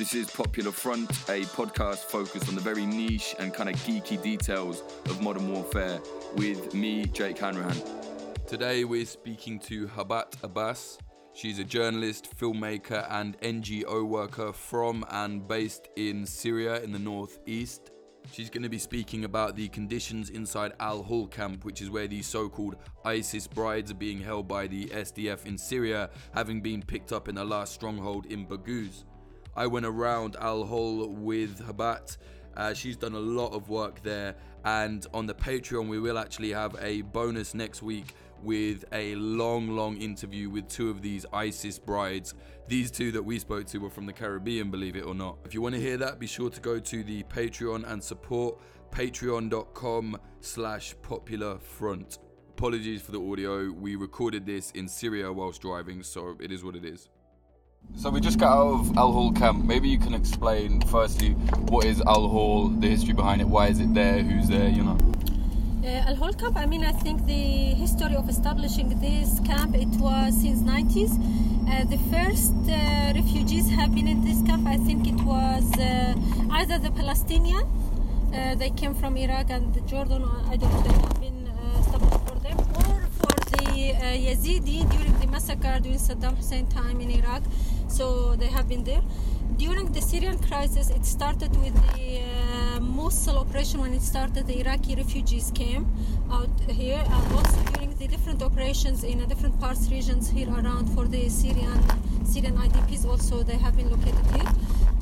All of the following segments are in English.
This is Popular Front, a podcast focused on the very niche and kind of geeky details of modern warfare with me, Jake Hanrahan. Today we're speaking to Xebat Abbas. She's a journalist, filmmaker, and NGO worker from and based in Syria in the northeast. She's going to be speaking about the conditions inside Al Hol camp, which is where the so called ISIS brides are being held by the SDF in Syria, having been picked up in the last stronghold in Baghouz. I went around Al Hol with Xebat. Uh, she's done a lot of work there, and on the Patreon, we will actually have a bonus next week with a long, long interview with two of these ISIS brides. These two that we spoke to were from the Caribbean, believe it or not. If you want to hear that, be sure to go to the Patreon and support patreon.com slash popular front. Apologies for the audio. We recorded this in Syria whilst driving, so it is what it is. So we just got out of Al Hol camp. Maybe you can explain firstly what is Al Hol, the history behind it, why is it there, who's there, you know. Uh, Al Hol camp. I mean, I think the history of establishing this camp it was since 90s. Uh, the first uh, refugees have been in this camp. I think it was uh, either the Palestinian, uh, they came from Iraq and Jordan. I don't know. They have been uh, established for them, or for the Yazidi during the massacre during Saddam Hussein time in Iraq. So they have been there. During the Syrian crisis, it started with the uh, Mosul operation when it started. The Iraqi refugees came out here, and also during the different operations in different parts, regions here around for the Syrian Syrian IDPs. Also, they have been located here.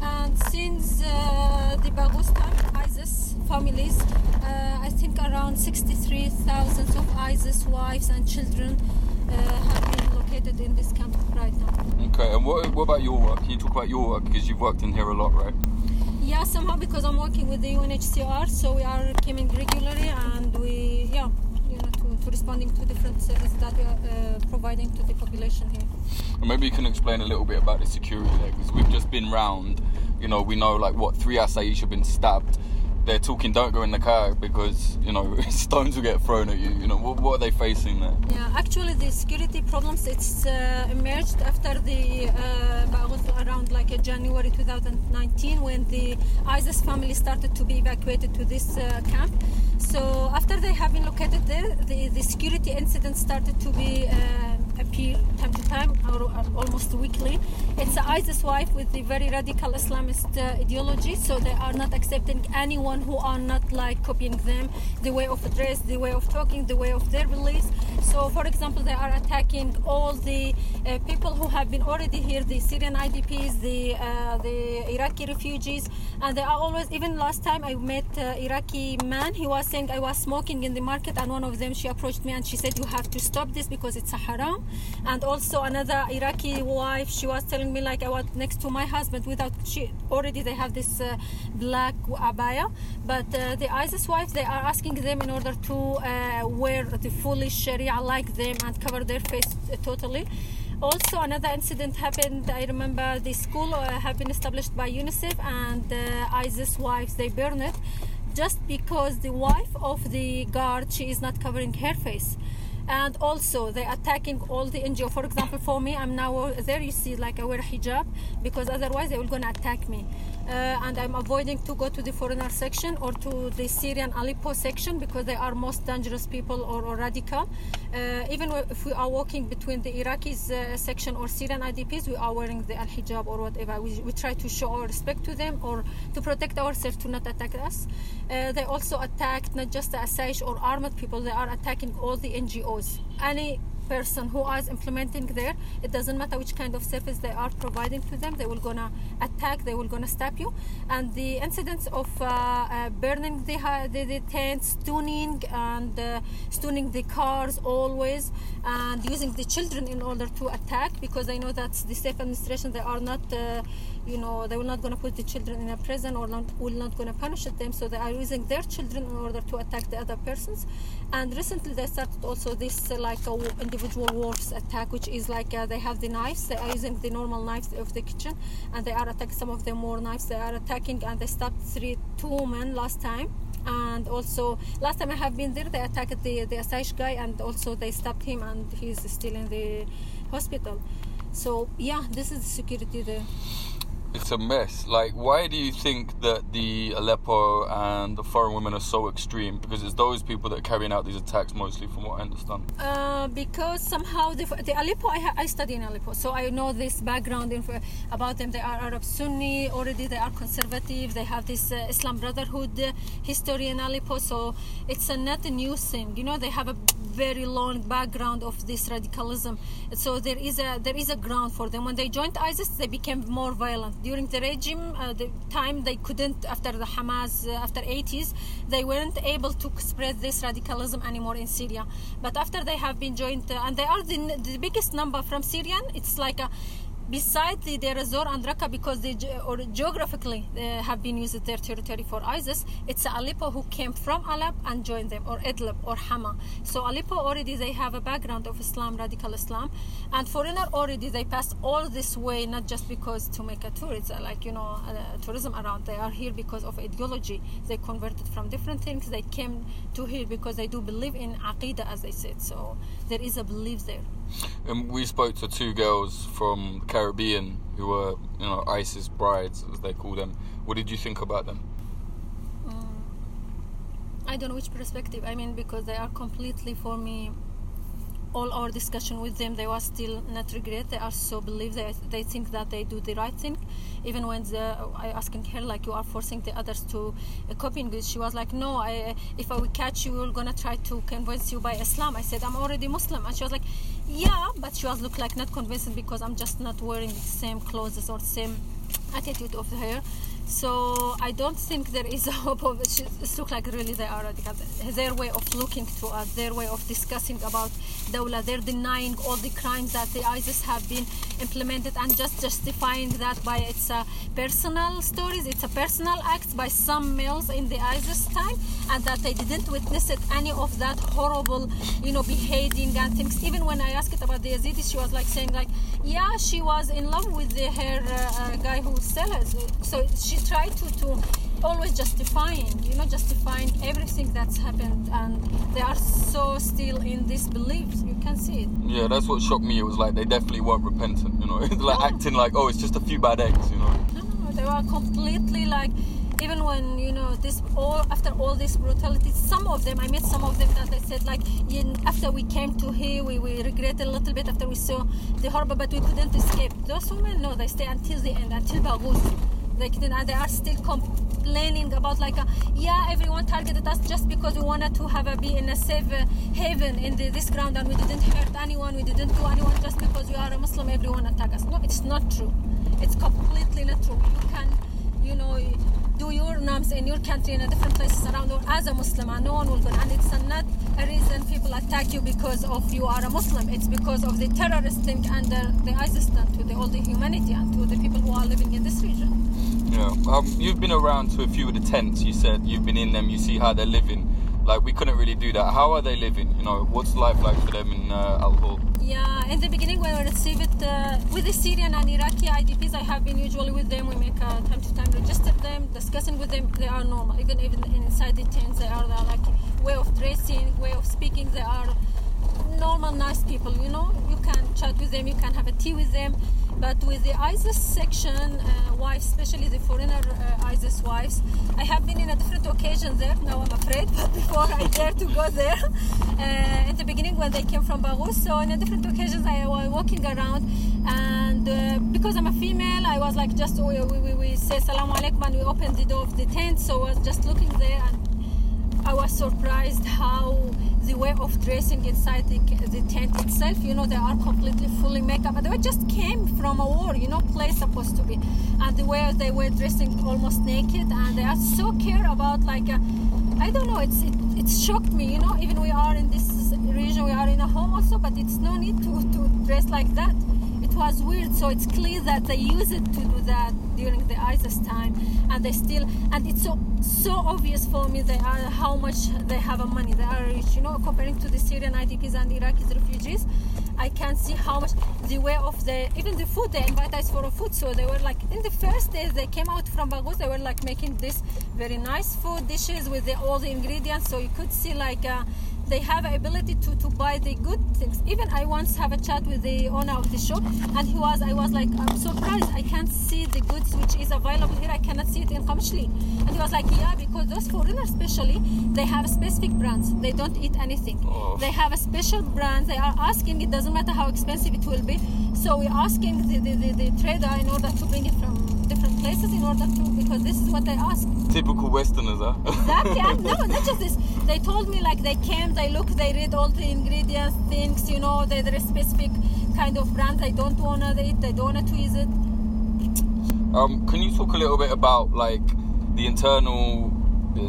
And since uh, the Baghouz time, ISIS families, uh, I think around 63,000 of ISIS wives and children uh, have been located in this camp right now. Okay, and what, what about your work? Can you talk about your work because you've worked in here a lot, right? Yeah, somehow because I'm working with the UNHCR, so we are coming regularly and we, yeah, you know, to, to responding to different services that we are uh, providing to the population here. And maybe you can explain a little bit about the security there because we've just been round. You know, we know like what three Asayish have been stabbed they're talking don't go in the car because you know stones will get thrown at you. You know what, what are they facing there? Yeah actually the security problems it's uh, emerged after the uh, around like uh, january 2019 when the isis family started to be evacuated to this uh, camp. So after they have been located there the, the security incidents started to be uh, appear time to time or, or almost weekly. It's an ISIS wife with the very radical Islamist uh, ideology, so they are not accepting anyone who are not like copying them, the way of dress, the way of talking, the way of their beliefs. So, for example, they are attacking all the uh, people who have been already here, the Syrian IDPs, the uh, the Iraqi refugees, and they are always. Even last time I met uh, Iraqi man, he was saying I was smoking in the market, and one of them she approached me and she said you have to stop this because it's a haram. And also another Iraqi wife, she was telling me like I was next to my husband without she already they have this uh, black abaya, but uh, the ISIS wives they are asking them in order to uh, wear the fully Sharia like them and cover their face totally. Also, another incident happened. I remember the school uh, have been established by UNICEF, and uh, ISIS wives they burn it just because the wife of the guard she is not covering her face and also they're attacking all the NGO. For example, for me, I'm now there. You see, like I wear hijab because otherwise they will gonna attack me. Uh, and I'm avoiding to go to the foreigner section or to the Syrian Aleppo section because they are most dangerous people or, or radical. Uh, even if we are walking between the Iraqis uh, section or Syrian IDPs, we are wearing the al hijab or whatever. We, we try to show our respect to them or to protect ourselves to not attack us. They also attacked not just the Asayish or armed people, they are attacking all the NGOs. Any person who is implementing there it doesn't matter which kind of service they are providing to them they will gonna attack they will gonna stab you. And the incidents of uh, uh, burning the, the, the tents stoning and uh, stoning the cars always and using the children in order to attack because they know that the self administration they are not uh, you know they will not going to put the children in a prison or not, will not going to punish them. So they are using their children in order to attack the other persons. And recently they started also this uh, like a individual wolves attack which is like uh, they have the knives. They are using the normal knives of the kitchen and they are attacking some of them more knives they are attacking. And they stabbed three two women last time. And also last time I have been there they attacked the the Asayish guy and also they stabbed him and he's still in the hospital. So yeah this is the security there it's a mess. Like, why do you think that the Aleppo and the foreign women are so extreme? Because it's those people that are carrying out these attacks mostly, from what I understand. Uh, because somehow the, the Aleppo, I, I study in Aleppo, so I know this background info about them. They are Arab Sunni, already they are conservative. They have this uh, Islam Brotherhood history in Aleppo, so it's a, not a new thing. You know, they have a very long background of this radicalism. So there is a there is a ground for them. When they joined ISIS, they became more violent. During the regime, uh, the time they couldn't after the Hamas uh, after 80s, they weren't able to spread this radicalism anymore in Syria. But after they have been joined, uh, and they are the, the biggest number from Syrian, it's like a Besides the Deir and Raqqa, because they or geographically uh, have been used their territory for ISIS, it's Aleppo who came from Aleppo and joined them, or Idlib or Hama. So Aleppo already they have a background of Islam, radical Islam, and foreigner already they passed all this way not just because to make a tour, it's uh, like you know uh, tourism around. They are here because of ideology. They converted from different things. They came to here because they do believe in aqidah, as they said. So there is a belief there. And we spoke to two girls from Caribbean who were, you know, ISIS brides, as they call them. What did you think about them? Mm, I don't know which perspective. I mean, because they are completely for me all our discussion with them, they were still not regret. They are so believe they, they think that they do the right thing. Even when the, I asking her like you are forcing the others to uh, copying this, she was like, no, I, if I will catch you, we're gonna try to convince you by Islam. I said I'm already Muslim, and she was like, yeah, but she was look like not convincing because I'm just not wearing the same clothes or the same attitude of her. So I don't think there is a hope of it. Looks like really they are radical. Their way of looking to us, their way of discussing about Dawla, they're denying all the crimes that the ISIS have been implemented and just justifying that by its uh, personal stories. It's a personal act by some males in the ISIS time, and that they didn't witness it any of that horrible, you know, behaving and things. Even when I asked it about the Yazidis, she was like saying like, yeah, she was in love with the, her uh, uh, guy who sells. So she tried to to always justifying, you know, justifying everything that's happened, and they are so still in this belief. You can see it. Yeah, that's what shocked me. It was like they definitely weren't repentant, you know, like no. acting like, oh, it's just a few bad eggs, you know. No, no, they were completely like. Even when you know this, all after all this brutality, some of them I met some of them that they said like, after we came to here, we, we regret a little bit after we saw the horror, but we couldn't escape. Those women, no, they stay until the end, until Baghuz. They, they are still complaining about like, a, yeah, everyone targeted us just because we wanted to have a be in a safe uh, haven in the, this ground and we didn't hurt anyone, we didn't do anyone just because we are a Muslim, everyone attack us. No, it's not true. It's completely not true. You can, you know, do your norms in your country in different places around world as a Muslim and no one will go. And it's not a reason people attack you because of you are a Muslim. It's because of the terrorist thing and the, ISIS done to the, all the humanity and to the people who are living in this region. Yeah, um, you've been around to a few of the tents. You said you've been in them. You see how they're living. Like we couldn't really do that. How are they living? You know, what's life like for them in uh, Al Hol? Yeah, in the beginning when we received uh, with the Syrian and Iraqi IDPs, I have been usually with them. We make uh, time to time register them, discussing with them. They are normal, even even inside the tents, they are, they are like way of dressing, way of speaking. They are normal, nice people. You know, you can chat with them, you can have a tea with them but with the ISIS section uh, wives, especially the foreigner uh, ISIS wives, I have been in a different occasion there. Now I'm afraid, but before I dare to go there, uh, in the beginning when they came from Baghuz, so in a different occasions I was walking around, and uh, because I'm a female, I was like just we, we, we say salam alaikum and we opened the door of the tent, so I was just looking there and I was surprised how the way of dressing inside the, the tent itself, you know, they are completely fully makeup. But they just came from a war, you know, place supposed to be. And the way they were dressing almost naked and they are so care about like, uh, I don't know, it's, it, it shocked me, you know, even we are in this region, we are in a home also, but it's no need to, to dress like that was weird. So it's clear that they use it to do that during the ISIS time, and they still. And it's so so obvious for me they are how much they have money. They are rich, you know, comparing to the Syrian IDPs and Iraqi refugees. I can see how much the way of the even the food they invite us for a food. So they were like in the first days they came out from Baghuz, they were like making this very nice food dishes with the, all the ingredients. So you could see like. Uh, they have ability to, to buy the good things. Even I once have a chat with the owner of the shop, and he was I was like I'm surprised I can't see the goods which is available here. I cannot see it in Qamishli. And he was like, yeah, because those foreigners especially they have specific brands. They don't eat anything. Oh. They have a special brand. They are asking. It doesn't matter how expensive it will be. So we're asking the, the, the, the trader in order to bring it from places in order to because this is what they ask. Typical Westerners, huh? Exactly. and no, not just this. They told me like they came, they look, they read all the ingredients, things, you know, they, there specific kind of brand they don't wanna eat, they don't wanna tweeze it. Um, can you talk a little bit about like the internal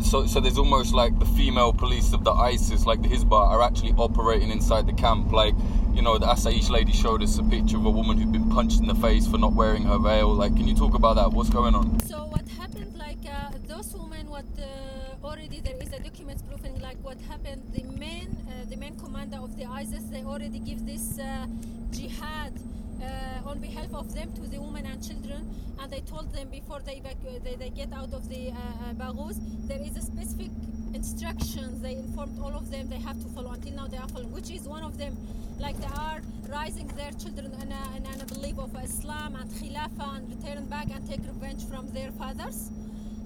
so, so there's almost like the female police of the ISIS, like the Hizbah, are actually operating inside the camp. Like, you know, the Asaish lady showed us a picture of a woman who'd been punched in the face for not wearing her veil. Like, can you talk about that? What's going on? So what happened? Like uh, those women, what uh, already there is a document proving like what happened. The main, uh, the main commander of the ISIS, they already give this uh, jihad uh, on behalf of them to the women and children and they told them before they, they, they get out of the uh, uh there is a specific instructions they informed all of them they have to follow until now they are following which is one of them like they are raising their children in a, in a belief of islam and khilafah and return back and take revenge from their fathers.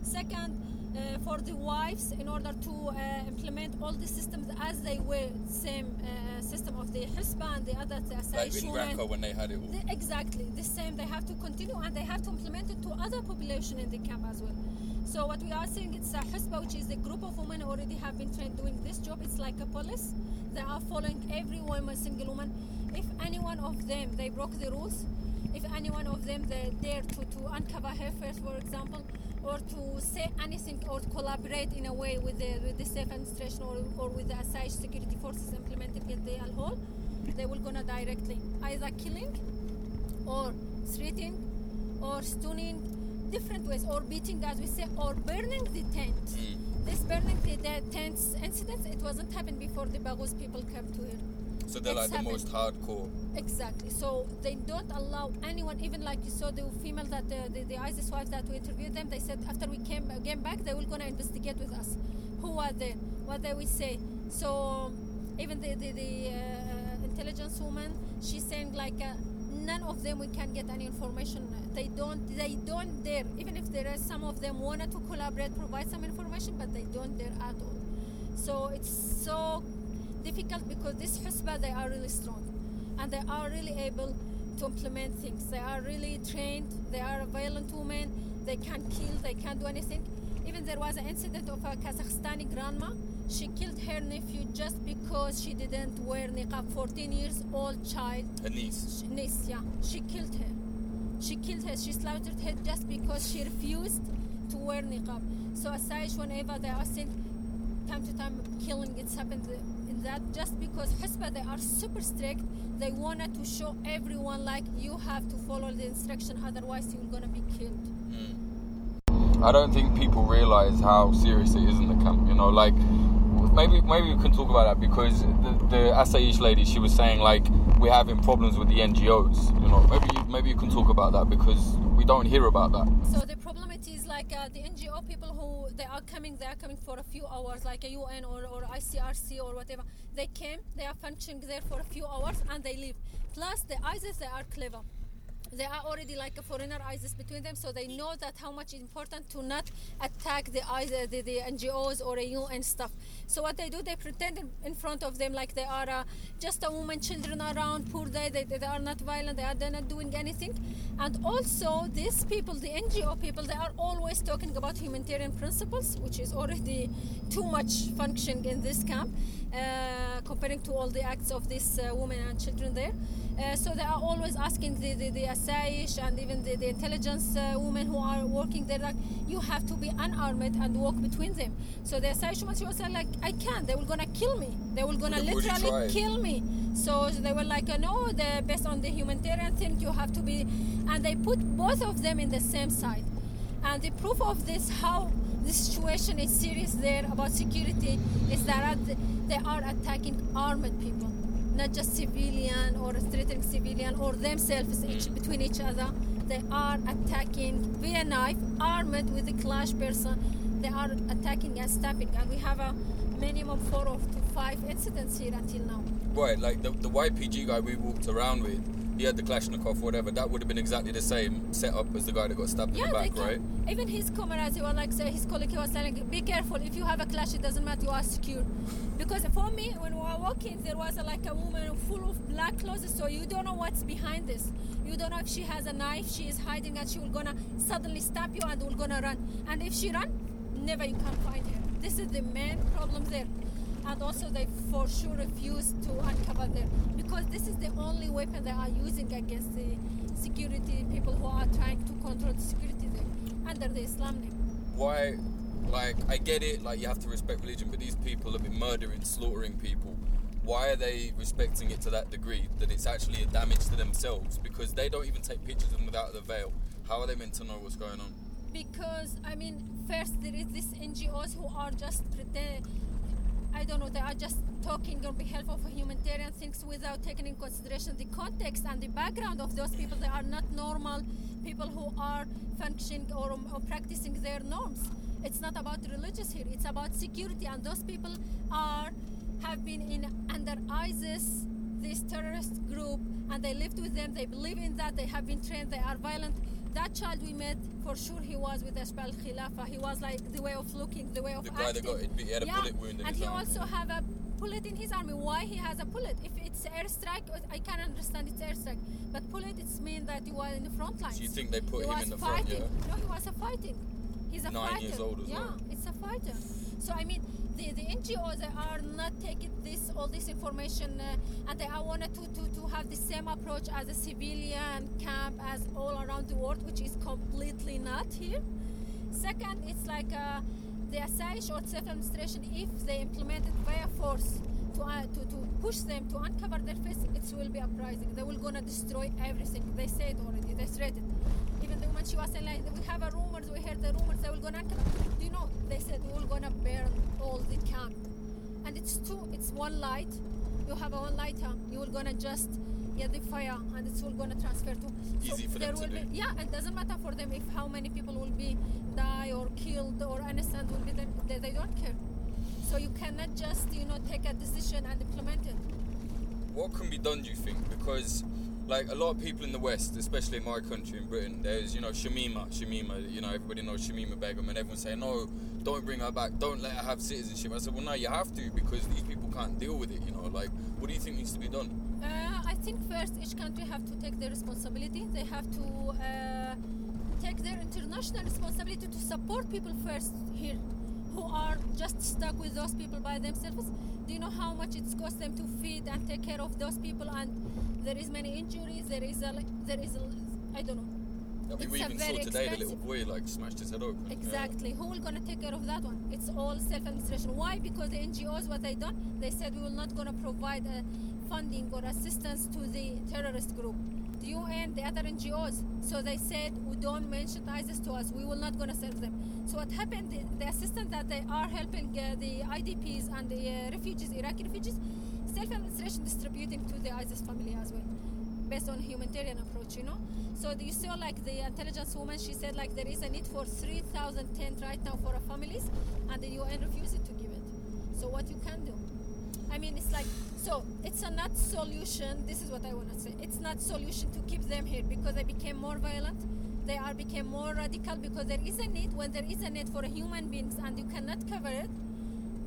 Second uh, for the wives in order to uh, implement all the systems as they were same uh, system of the Hisba and the other like in Raqqa when they had it all. The, exactly the same they have to continue and they have to implement it to other population in the camp as well. So what we are saying it's a Hisba which is a group of women already have been trained doing this job. It's like a police. They are following every woman single woman. If any one of them they broke the rules if any one of them they dare to, to uncover her first for example or to say anything or collaborate in a way with the, with the self administration or, or with the Asaish security forces implemented in the Al Hol, they will gonna directly either killing or threatening or stoning different ways or beating as we say or burning the tent. Mm. This burning the, the tents incidents it wasn't happened before the Baghouz people came to here. So they're like the most hardcore. Exactly. So they don't allow anyone, even like you saw the female that the, the, the ISIS wife that we interviewed them. They said after we came came back, they were gonna investigate with us. Who are they? What they will say. So even the the, the uh, intelligence woman, she's saying like. Uh, none of them we can get any information they don't they don't dare even if there are some of them wanted to collaborate provide some information but they don't dare at all so it's so difficult because this Hisba they are really strong and they are really able to implement things. They are really trained. They are a violent women. They can kill. They can't do anything. Even there was an incident of a Kazakhstani grandma. She killed her nephew just because she didn't wear niqab. 14 years old child. A niece. She, niece, yeah. She killed her. She killed her. She slaughtered her just because she refused to wear niqab. So Asaish, whenever they are sent, time to time killing, it's happened that just because Hisba they are super strict, they wanted to show everyone like you have to follow the instruction, otherwise you're gonna be killed. Mm. I don't think people realize how serious it is in the camp. You know, like maybe maybe we can talk about that because the, the Asaish lady she was saying like we're having problems with the NGOs. You know, maybe maybe you can talk about that because we don't hear about that. So the problem it is like uh, the NGO they are coming, they are coming for a few hours, like a UN or, or ICRC or whatever. They came, they are functioning there for a few hours and they leave. Plus the ISIS, they are clever they are already like a foreigner ISIS between them, so they know that how much is important to not attack the, the, the NGOs or a UN stuff. So what they do, they pretend in front of them like they are uh, just a woman, children around, poor day, they, they are not violent, they are they're not doing anything. And also these people, the NGO people, they are always talking about humanitarian principles, which is already too much functioning in this camp, uh, comparing to all the acts of these uh, women and children there. Uh, so they are always asking the, the, the Asaish and even the, the intelligence uh, women who are working there, like, you have to be unarmed and walk between them. So the Asaish woman, she was like, I can't, they were gonna kill me. They were gonna literally kill me. So they were like, uh, no, the, based on the humanitarian thing, you have to be, and they put both of them in the same side. And the proof of this, how the situation is serious there about security, is that they are attacking armed people not just civilian or threatening civilian or themselves each, mm. between each other. They are attacking via knife, armed with a clash person. They are attacking and stabbing, and we have a minimum four of to five incidents here until now. Right, like the, the YPG guy we walked around with, he had the Kalashnikov, whatever. That would have been exactly the same setup as the guy that got stabbed yeah, in the back, right? Even his comrades, he was like, say, his colleague, he was telling, be careful. If you have a clash, it doesn't matter. You are secure. Because for me, when we were walking, there was a, like a woman full of black clothes, so you don't know what's behind this. You don't know if she has a knife, she is hiding, and she will gonna suddenly stab you and will gonna run. And if she run, never you can find her. This is the main problem there and also they for sure refuse to uncover them because this is the only weapon they are using against the security people who are trying to control the security there under the Islam name. Why, like, I get it, like, you have to respect religion, but these people have been murdering, slaughtering people. Why are they respecting it to that degree that it's actually a damage to themselves? Because they don't even take pictures of them without the veil. How are they meant to know what's going on? Because, I mean, first there is these NGOs who are just pretend I don't know, they are just talking on behalf of humanitarian things without taking in consideration the context and the background of those people. They are not normal people who are functioning or, or practicing their norms. It's not about religious here, it's about security, and those people are have been in under ISIS, this terrorist group, and they lived with them, they believe in that, they have been trained, they are violent that child we met, for sure he was with Ashbal Khilafa. He was like the way of looking, the way of the guy acting. that got it, he had a yeah. bullet wound in and he arm. also have a bullet in his army. Why he has a bullet? If it's airstrike, uh, I can understand it's airstrike. But bullet, it's mean that you are in the front lines. So you think they put he him in the fighting. front, yeah? No, he was a fighting. He's a Nine fighter. years old as yeah, well. it's a fighter. So I mean, the, the NGOs are not taking this all this information uh, and are wanted to, to, to have the same approach as a civilian camp as all around the world, which is completely not here. Second, it's like uh, the Asaish or self-administration, if they implement it via force to, uh, to, to push them to uncover their face, it will be uprising. They will gonna destroy everything. They said already, they said it. She was saying like, we have a rumors, we heard the rumors, they will gonna. Do you know, they said we will gonna burn all the camp. And it's two, it's one light. You have a one lighter, you will gonna just get the fire and it's all gonna transfer to Easy for there them to will do. be yeah it doesn't matter for them if how many people will be die or killed or innocent will be there they, they don't care so you cannot just you know take a decision and implement it what can be done do you think because like a lot of people in the west especially in my country in britain there's you know shamima shamima you know everybody knows shamima begum and everyone's saying no don't bring her back. Don't let her have citizenship. I said well no you have to because these people can't deal with it you know like what do you think needs to be done? Uh, i think first each country have to take their responsibility. They have to uh, take their international responsibility to support people first here who are just stuck with those people by themselves do you know how much it's cost them to feed and take care of those people and there is many injuries there is a there is a i don't know I mean, It's we even saw today the little boy like smashed his head open. Yeah. Exactly. Who will gonna take care of that one? It's all self-administration. Why? Because the NGOs, what they done, they said we will not gonna provide uh, funding or assistance to the terrorist group, the UN, the other NGOs. So they said we don't mention ISIS to us. We will not gonna serve them. So what happened? The, the assistance that they are helping uh, the IDPs and the uh, refugees, Iraqi refugees, self-administration distributing to the ISIS family as well based on humanitarian approach, you know. So you saw like the intelligence woman, she said like there is a need for 3,000 tents right now for our families, and the UN refused to give it. So what you can do? I mean, it's like so. It's a not solution. This is what I want to say. It's not solution to keep them here because they became more violent. They are became more radical because there is a need. When there is a need for human beings and you cannot cover it,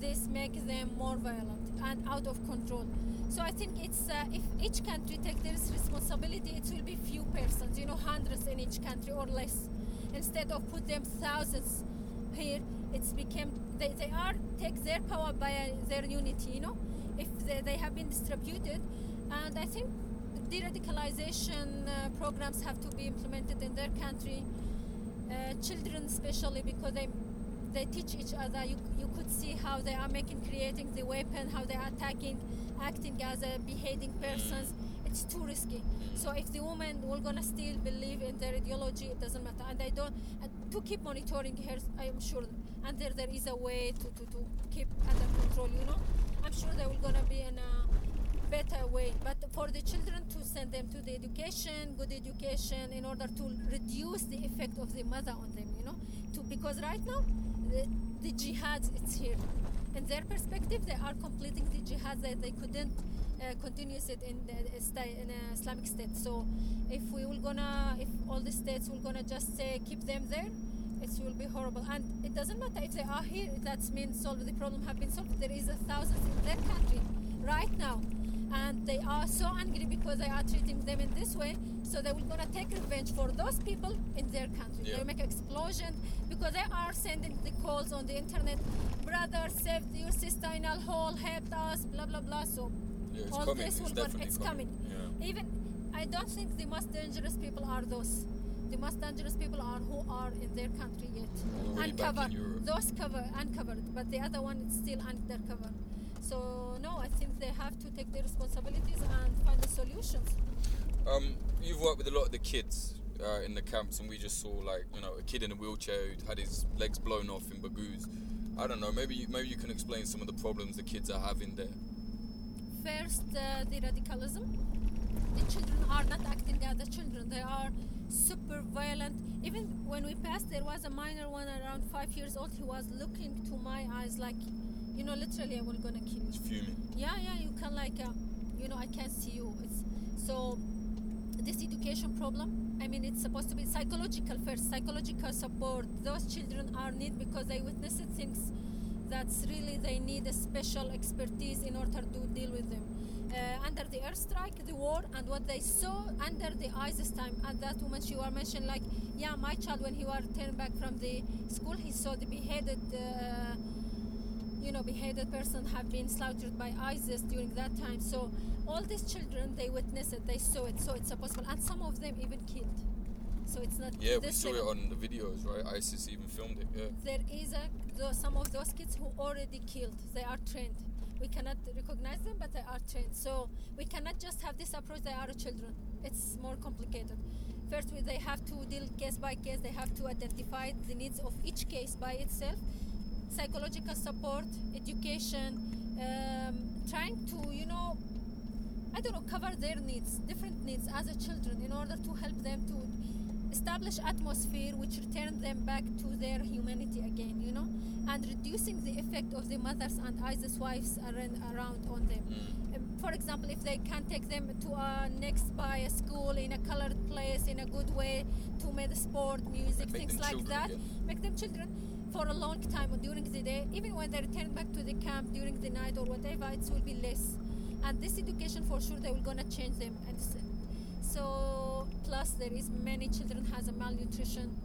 this makes them more violent and out of control. So I think it's uh, if each country take their responsibility, it will be few persons, you know, hundreds in each country or less. Instead of put them thousands here, it's became they, they are take their power by uh, their unity, you know. If they, they have been distributed, and I think de-radicalization uh, programs have to be implemented in their country. Uh, children, especially because they they teach each other. You, you could see how they are making, creating the weapon, how they are attacking, acting as a behaving persons. It's too risky. So if the women will gonna still believe in their ideology, it doesn't matter. And they don't. And to keep monitoring her, I am sure. And there, there is a way to, to, to keep under control. You know, I'm sure they will gonna be in a better way. But for the children to send them to the education, good education, in order to reduce the effect of the mother on them, you know, to because right now the, the jihad it's here. in their perspective, they are completing the jihad that they couldn't uh, continue it in the in Islamic State. So, if we will gonna, if all the states will gonna just say keep them there, it will be horrible. And it doesn't matter if they are here. That means solve the problem have been solved. There is a thousands in their country right now, and they are so angry because they are treating them in this way. So they will gonna take revenge for those people in their country. Yeah. They make explosion because they are sending the calls on the internet. Brother, saved your sister in a hole, help us, blah blah blah. So yeah, all coming. this will it's, it's coming. coming. Yeah. Even I don't think the most dangerous people are those. The most dangerous people are who are in their country yet uncovered. Those cover uncovered, but the other one is still undercover. So no, I think they have to take their responsibilities and find the solutions. Um, you've worked with a lot of the kids uh, in the camps, and we just saw like you know a kid in a wheelchair who had his legs blown off in Baghouz. I don't know. Maybe you, maybe you can explain some of the problems the kids are having there. First, uh, the radicalism. The children are not acting as the children. They are super violent. Even when we passed, there was a minor one around five years old. He was looking to my eyes like, you know, literally, I was gonna kill you. It's fuming. Yeah, yeah. You can like, uh, you know, I can't see you. It's so this education problem i mean it's supposed to be psychological first psychological support those children are need because they witnessed things that's really they need a special expertise in order to deal with them under the airstrike the war and what they saw under the isis time and that woman she was mentioned like yeah my child when he was turned back from the school he saw the beheaded uh, you know beheaded person have been slaughtered by ISIS during that time. So all these children they witnessed it, they saw it, so it's possible, and some of them even killed. So it's not. Yeah, we saw it on the videos, right? ISIS even filmed it. Yeah. There is a some of those kids who already killed. They are trained. We cannot recognize them, but they are trained. So we cannot just have this approach. They are children. It's more complicated. First, they have to deal case by case. They have to identify the needs of each case by itself psychological support, education, um, trying to, you know, I don't know, cover their needs, different needs as a children in order to help them to establish atmosphere which return them back to their humanity again, you know, and reducing the effect of the mothers and ISIS wives around, on them. Mm. Um, for example, if they can take them to a next by a school in a colored place in a good way to make sport, music, things like children, that, yeah. make them children for a long time or during the day, even when they return back to the camp during the night or whatever, it will be less. And this education for sure they will gonna change them. And so plus there is many children has a malnutrition.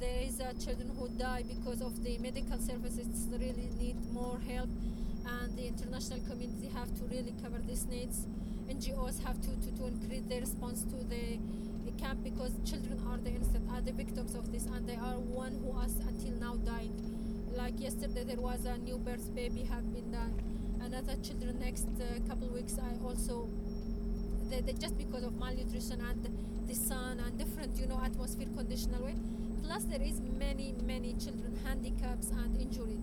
There is a children who die because of the medical services really need more help and the international community have to really cover these needs. NGOs have to, to, to increase their response to the camp because children are the innocent, are the victims of this, and they are one who has until now dying. Like yesterday, there was a new birth baby have been done. Another children next uh, couple weeks, I also they, they, just because of malnutrition and the sun and different you know atmosphere conditional way. Plus, there is many many children handicaps and injured,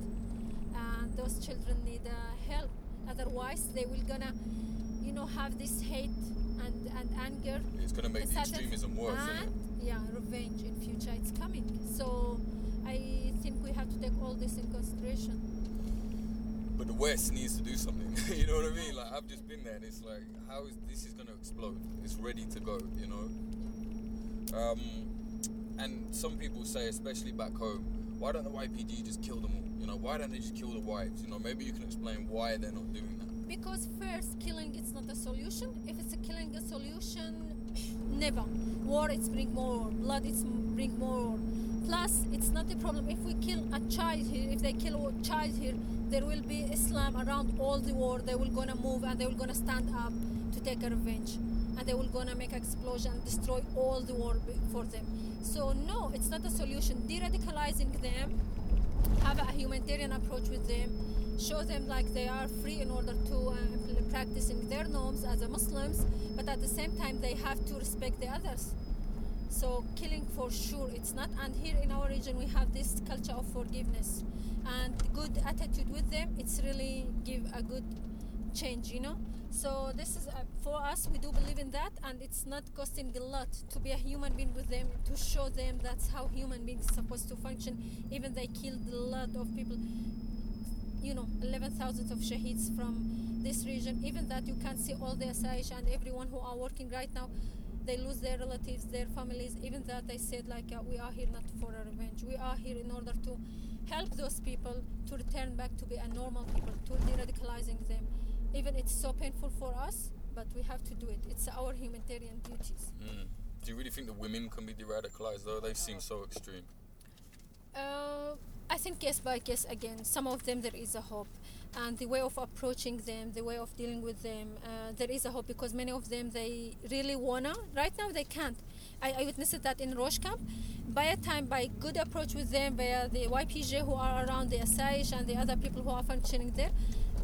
and those children need uh, help. Otherwise, they will gonna you know have this hate and, and anger. It's to make the extremism worse. And, yeah, revenge in future. It's coming. So I think we have to take all this in consideration. But the West needs to do something. you know what I mean? Like I've just been there, and it's like, how is this is going to explode? It's ready to go. You know. Um, and some people say, especially back home, why don't the YPG just kill them all? You know, why don't they just kill the wives? You know, maybe you can explain why they're not doing that because first killing is not a solution if it's a killing a solution never war it's bring more blood it's bring more plus it's not a problem if we kill a child here if they kill a child here there will be islam around all the world. They will gonna move and they will gonna stand up to take a revenge. And they will gonna make explosion and destroy all the world for them. So no it's not a solution. De-radicalizing them have a humanitarian approach with them show them like they are free in order to uh, practicing their norms as a Muslims, but at the same time they have to respect the others. So killing for sure it's not. And here in our region we have this culture of forgiveness and good attitude with them. It's really give a good change, you know. So this is uh, for us. We do believe in that, and it's not costing a lot to be a human being with them to show them that's how human beings supposed to function. Even they killed a lot of people you know 11,000 of shaheeds from this region. Even that you can see all the Asaish and everyone who are working right now, they lose their relatives, their families. Even that they said like uh, we are here not for a revenge. We are here in order to help those people to return back to be a normal people, to de-radicalizing them. Even it's so painful for us, but we have to do it. It's our humanitarian duties. Mm. Do you really think the women can be de-radicalized though? They seem so extreme. Uh, I think case by case again. Some of them there is a hope, and the way of approaching them, the way of dealing with them, uh, there is a hope because many of them they really wanna. Right now they can't. I, I witnessed that in Roj camp. By a time, by good approach with them, by the YPJ who are around the Asaish and the other people who are functioning there,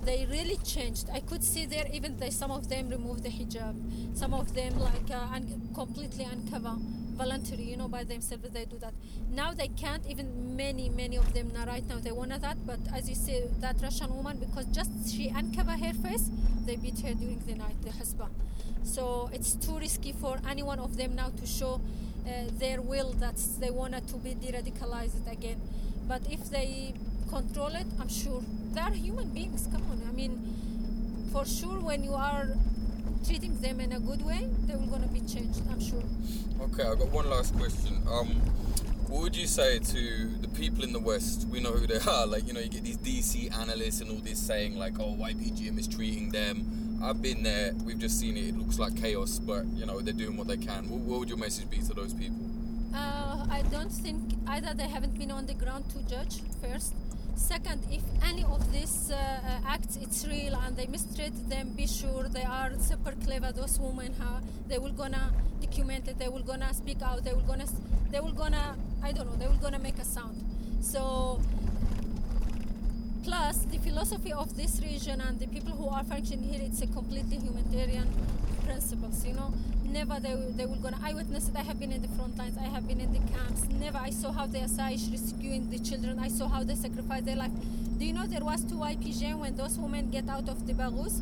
they really changed. I could see there even they, some of them removed the hijab, some of them like uh, un- completely uncover voluntary, you know, by themselves they do that. Now they can't. Even many, many of them now right now they want that, but as you see that Russian woman because just she uncover her face, they beat her during the night, the husband. So it's too risky for any one of them now to show uh, their will that they wanted to be de-radicalized again. But if they control it, I'm sure they are human beings. Come on, I mean, for sure when you are treating them in a good way, they will gonna be changed. I'm sure. Okay, I've got one last question. Um, what would you say to the people in the West? We know who they are. Like, you know, you get these DC analysts and all this saying, like, oh, YPG are mistreating them. I've been there. We've just seen it. It looks like chaos, but, you know, they're doing what they can. What, what would your message be to those people? Uh, I don't think either they haven't been on the ground to judge first. Second, if any of these uh, uh, acts it's real and they mistreat them, be sure they are super clever. Those women, huh? they will gonna document it. They will gonna speak out. They will gonna, they will gonna, I don't know. They will gonna make a sound. So Plus, the philosophy of this region and the people who are functioning here, it's a completely humanitarian principles, you know. Never they, they will gonna, I witnessed it, I have been in the front lines, I have been in the camps, never I saw how the Asaish rescuing the children, I saw how they sacrificed their life. Do you know there was two YPG when those women get out of the Baghuz?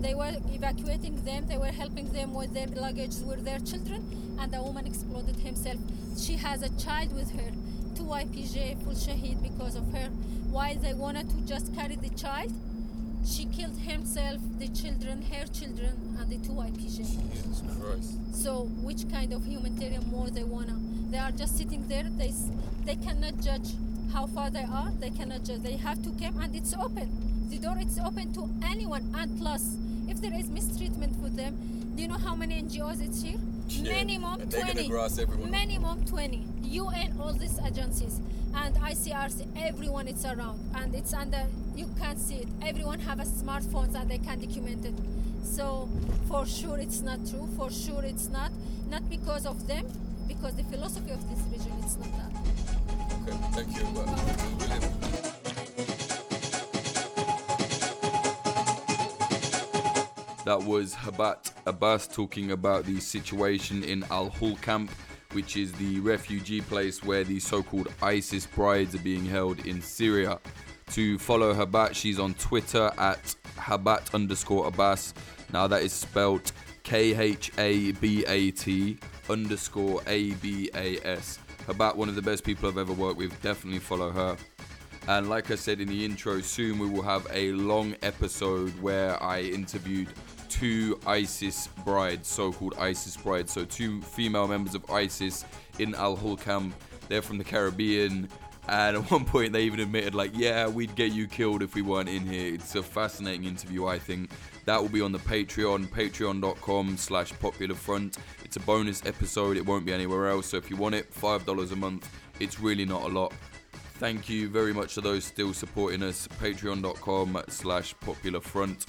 They were evacuating them, they were helping them with their luggage, with their children, and the woman exploded himself. She has a child with her Two YPJ full shahid because of her. While they wanted to just carry the child, she killed himself, the children, her children, and the two YPJ. Jesus Christ. So which kind of humanitarian more they wanna? They are just sitting there. They they cannot judge how far they are. They cannot judge. They have to come, and it's open. The door is open to anyone. And plus, if there is mistreatment for them, do you know how many NGOs it's here? Yeah, Minimum and 20. grass everyone. Minimum 20. UN, all these agencies, and ICRC, everyone it's around, and it's under. You can't see it. Everyone have a smartphones and they can document it. So for sure it's not true. For sure it's not. Not because of them, because the philosophy of this region it's not that. Okay, thank you. Well, That was Xebat Abbas talking about the situation in Al Hol camp, which is the refugee place where the so called ISIS brides are being held in Syria. To follow Xebat, she's on Twitter at Khabat underscore Abbas. Now that is spelt K H A B A T underscore A B A S. Xebat, one of the best people I've ever worked with. Definitely follow her. And like I said in the intro, soon we will have a long episode where I interviewed two ISIS brides, so called ISIS brides. So, two female members of ISIS in Al Hol camp. They're from the Caribbean. And at one point, they even admitted, like, yeah, we'd get you killed if we weren't in here. It's a fascinating interview, I think. That will be on the Patreon, patreon.com slash popular front. It's a bonus episode, it won't be anywhere else. So if you want it, $5 a month. It's really not a lot. Thank you very much to those still supporting us. Patreon.com slash popular front.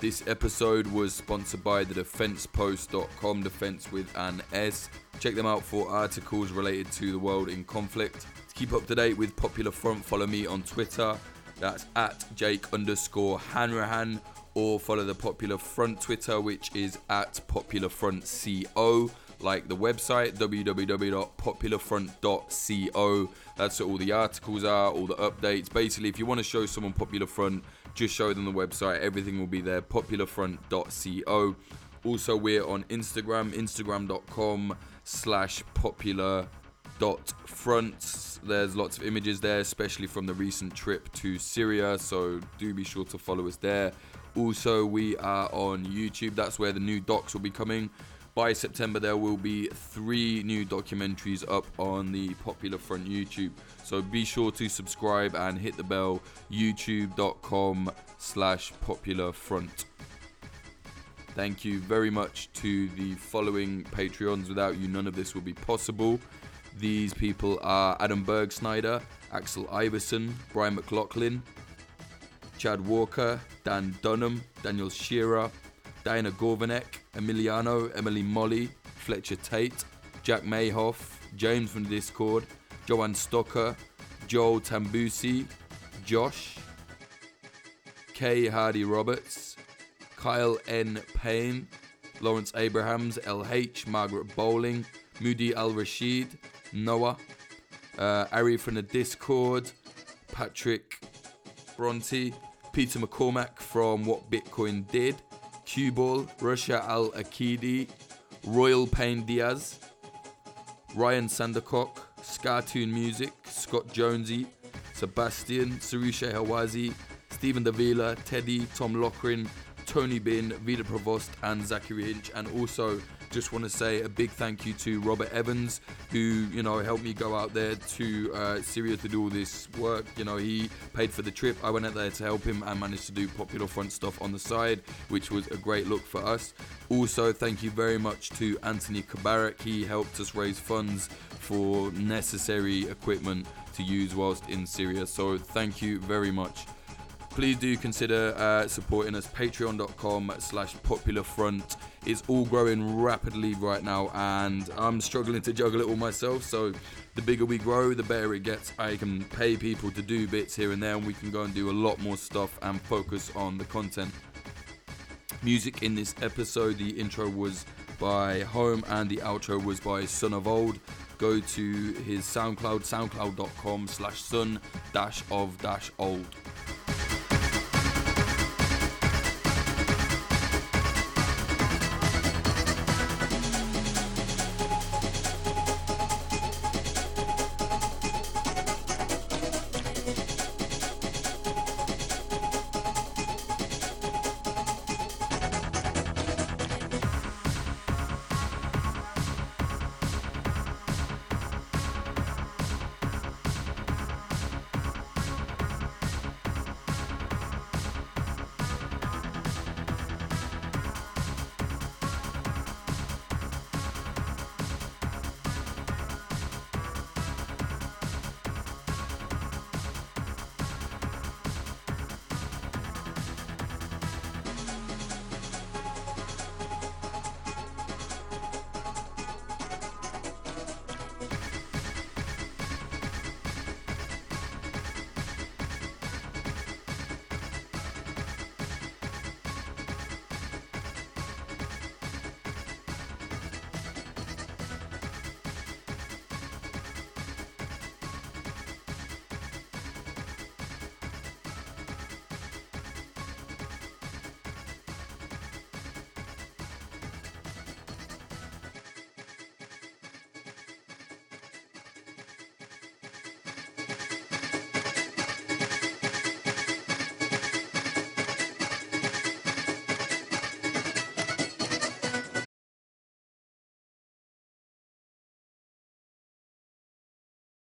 This episode was sponsored by the defensepost.com, defense with an S. Check them out for articles related to the world in conflict. To keep up to date with Popular Front, follow me on Twitter. That's at Jake underscore Hanrahan. Or follow the Popular Front Twitter, which is at Popular Front CO like the website www.popularfront.co. That's where all the articles are, all the updates. Basically, if you want to show someone Popular Front, just show them the website. Everything will be there. Popularfront.co. Also, we're on Instagram, instagram.com slash popular. There's lots of images there, especially from the recent trip to Syria. So do be sure to follow us there. Also, we are on YouTube. That's where the new docs will be coming. By September, there will be three new documentaries up on the Popular Front YouTube. So be sure to subscribe and hit the bell. YouTube.com slash Popular Front. Thank you very much to the following Patreons. Without you, none of this would be possible. These people are Adam Berg Snyder, Axel Iverson, Brian McLaughlin, Chad Walker, Dan Dunham, Daniel Shearer, Diana Gorvanek, Emiliano, Emily Molly, Fletcher Tate, Jack Mayhoff, James from Discord, Joanne Stocker, Joel Tambusi, Josh, Kay Hardy Roberts, Kyle N. Payne, Lawrence Abrahams, LH, Margaret Bowling, Moody Al Rashid, Noah, uh, Ari from the Discord, Patrick Bronte, Peter McCormack from What Bitcoin Did, Cuball, Russia Al Akidi, Royal Payne Diaz, Ryan Sandercock, Scartoon Music, Scott Jonesy, Sebastian, Sarusha Hawazi, Stephen Davila, Teddy, Tom Lochrin, Tony Bin, Vida Provost, and Zachary Inch, and also just want to say a big thank you to Robert Evans, who you know helped me go out there to uh, Syria to do all this work. You know, he paid for the trip. I went out there to help him and managed to do popular front stuff on the side, which was a great look for us. Also, thank you very much to Anthony Kabarak. He helped us raise funds for necessary equipment to use whilst in Syria. So thank you very much please do consider uh, supporting us. Patreon.com slash popular front is all growing rapidly right now and i'm struggling to juggle it all myself. So the bigger we grow the better it gets. I can pay people to do bits here and there and we can go and do a lot more stuff and focus on the content. Music in this episode the intro was by home and the outro was by son of old. Go to his soundcloud soundcloud.com slash son dash of dash old